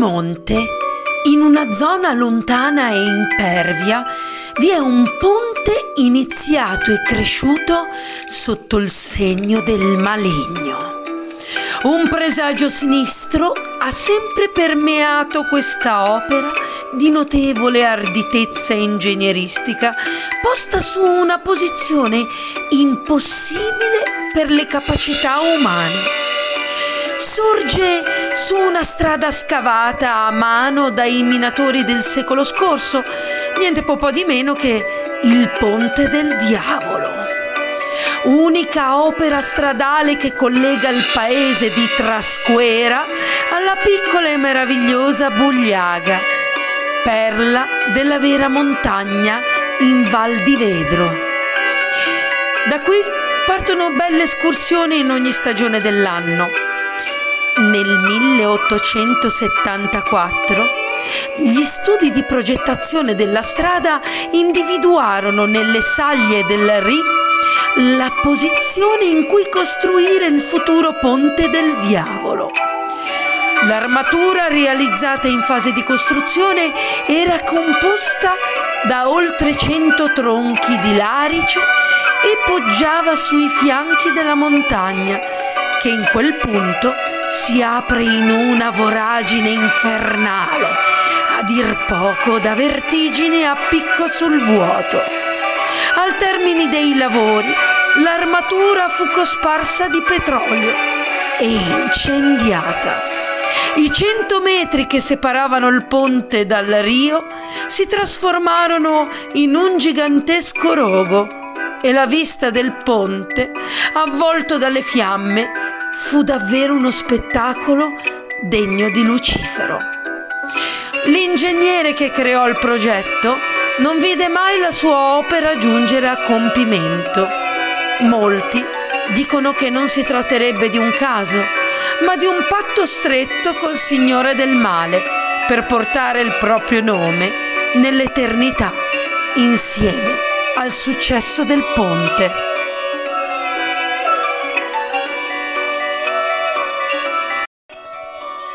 monte, in una zona lontana e impervia, vi è un ponte iniziato e cresciuto sotto il segno del maligno. Un presagio sinistro ha sempre permeato questa opera di notevole arditezza ingegneristica, posta su una posizione impossibile per le capacità umane. Sorge su una strada scavata a mano dai minatori del secolo scorso, niente po' di meno che il Ponte del Diavolo unica opera stradale che collega il paese di Trasquera alla piccola e meravigliosa Bugliaga, perla della vera montagna in Val di Vedro. Da qui partono belle escursioni in ogni stagione dell'anno. Nel 1874 gli studi di progettazione della strada individuarono nelle saglie del Ri la posizione in cui costruire il futuro ponte del diavolo. L'armatura realizzata in fase di costruzione era composta da oltre 100 tronchi di larice e poggiava sui fianchi della montagna, che in quel punto si apre in una voragine infernale, a dir poco da vertigine a picco sul vuoto. Al termine dei lavori, l'armatura fu cosparsa di petrolio e incendiata. I cento metri che separavano il ponte dal Rio si trasformarono in un gigantesco rogo e la vista del ponte, avvolto dalle fiamme, fu davvero uno spettacolo degno di Lucifero. L'ingegnere che creò il progetto non vide mai la sua opera giungere a compimento. Molti dicono che non si tratterebbe di un caso, ma di un patto stretto col Signore del Male per portare il proprio nome nell'eternità insieme al successo del ponte.